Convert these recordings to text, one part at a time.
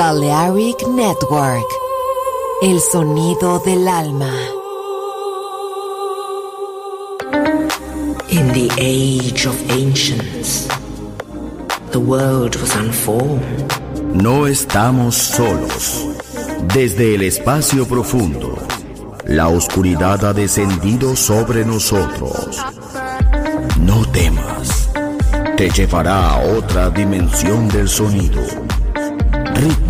Balearic Network. El sonido del alma. In the age of ancients, the world was unformed. No estamos solos. Desde el espacio profundo, la oscuridad ha descendido sobre nosotros. No temas. Te llevará a otra dimensión del sonido Ritmo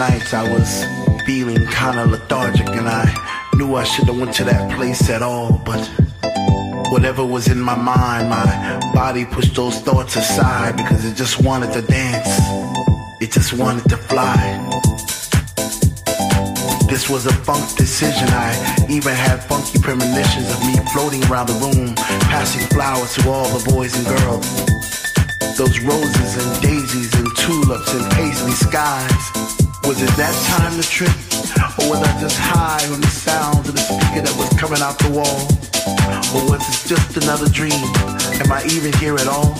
nights I was feeling kinda lethargic and I knew I should've went to that place at all, but whatever was in my mind, my body pushed those thoughts aside because it just wanted to dance. It just wanted to fly. This was a funk decision. I even had funky premonitions of me floating around the room, passing flowers to all the boys and girls. Those roses and daisies and tulips and paisley skies was it that time to trip? Or was I just high on the sounds of the speaker that was coming out the wall? Or was it just another dream? Am I even here at all?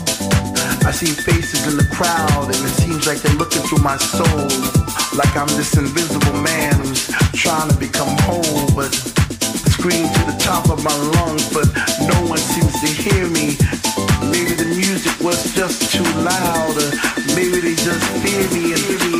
I see faces in the crowd and it seems like they're looking through my soul. Like I'm this invisible man who's trying to become whole, but scream to the top of my lungs, but no one seems to hear me. Maybe the music was just too loud, or maybe they just fear me and fear me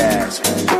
jazz.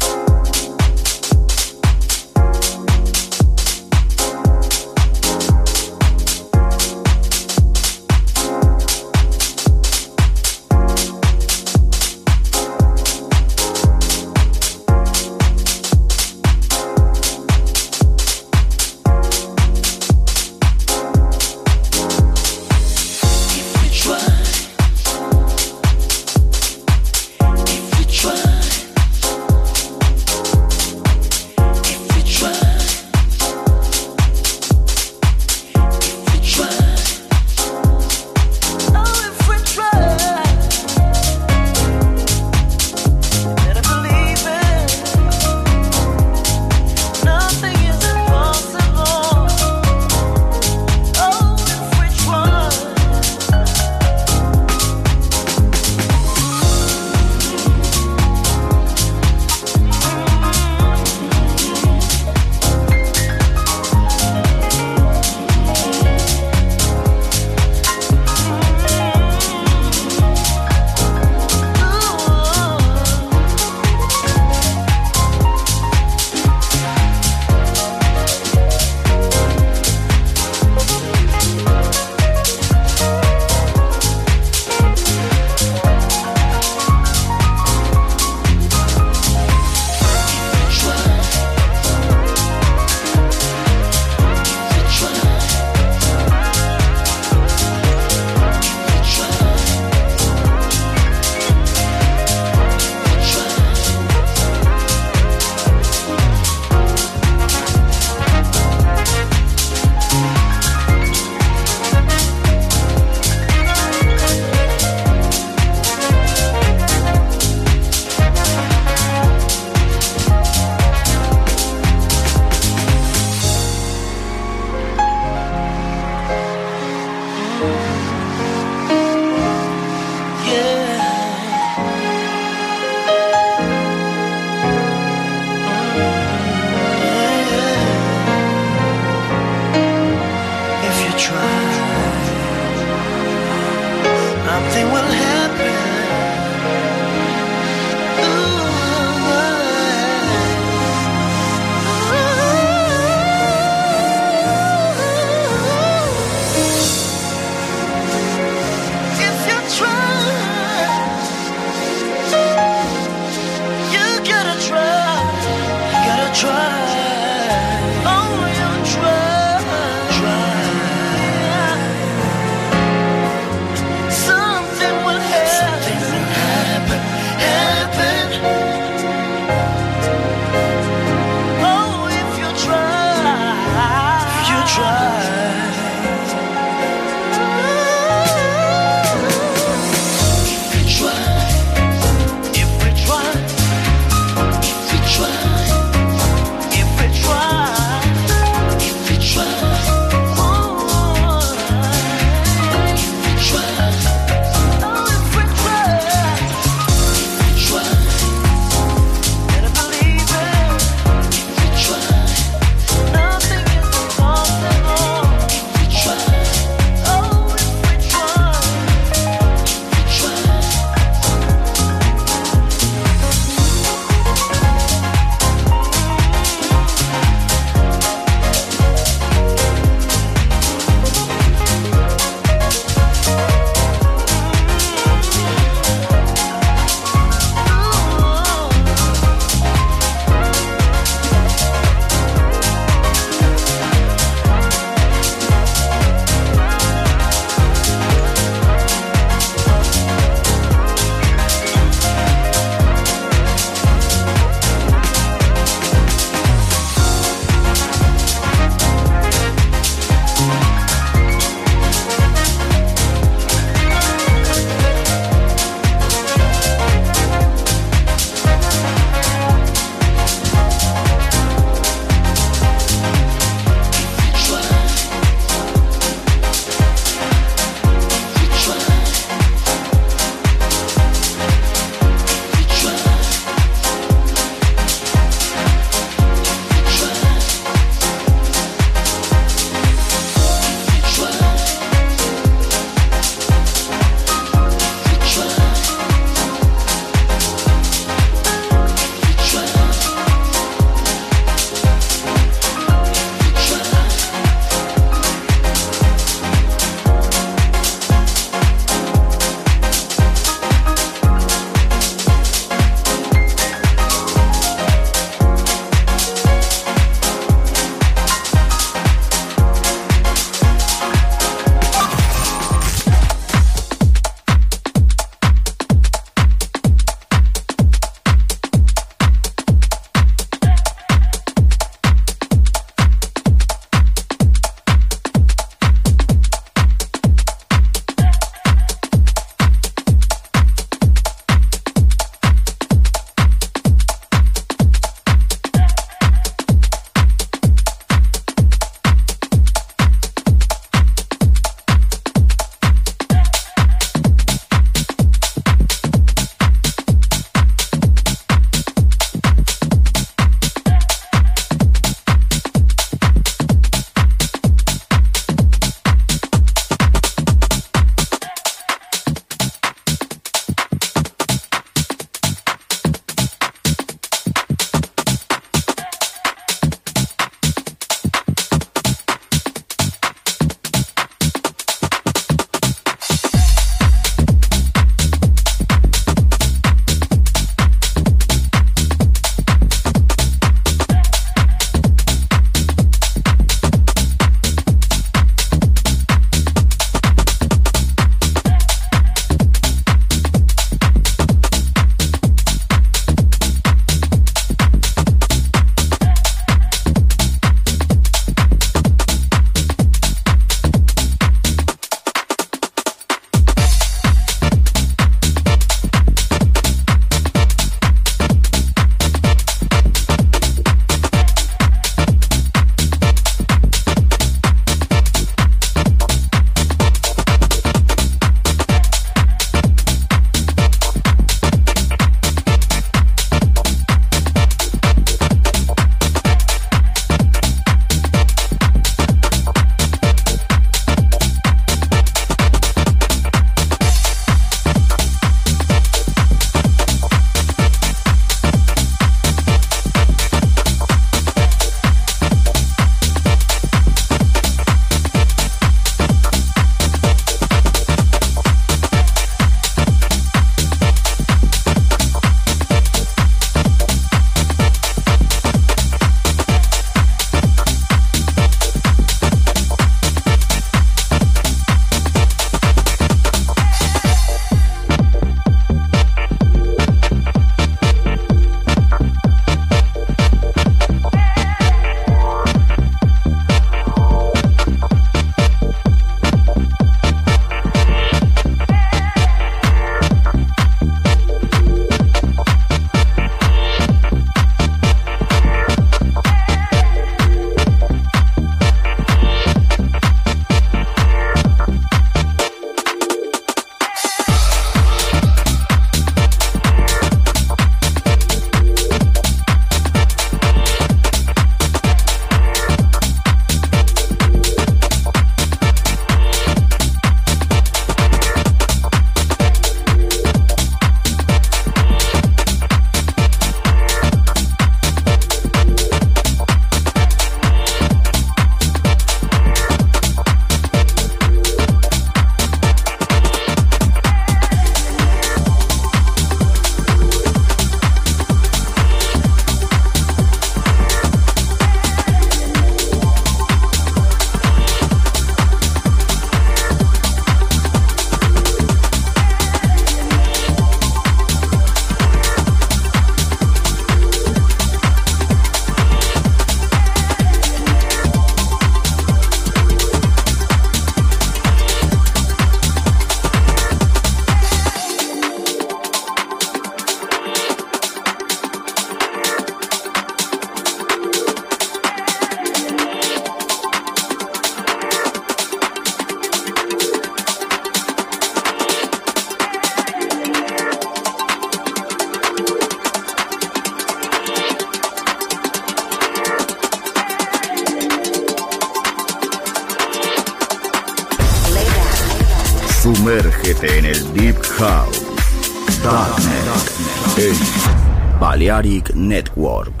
Network.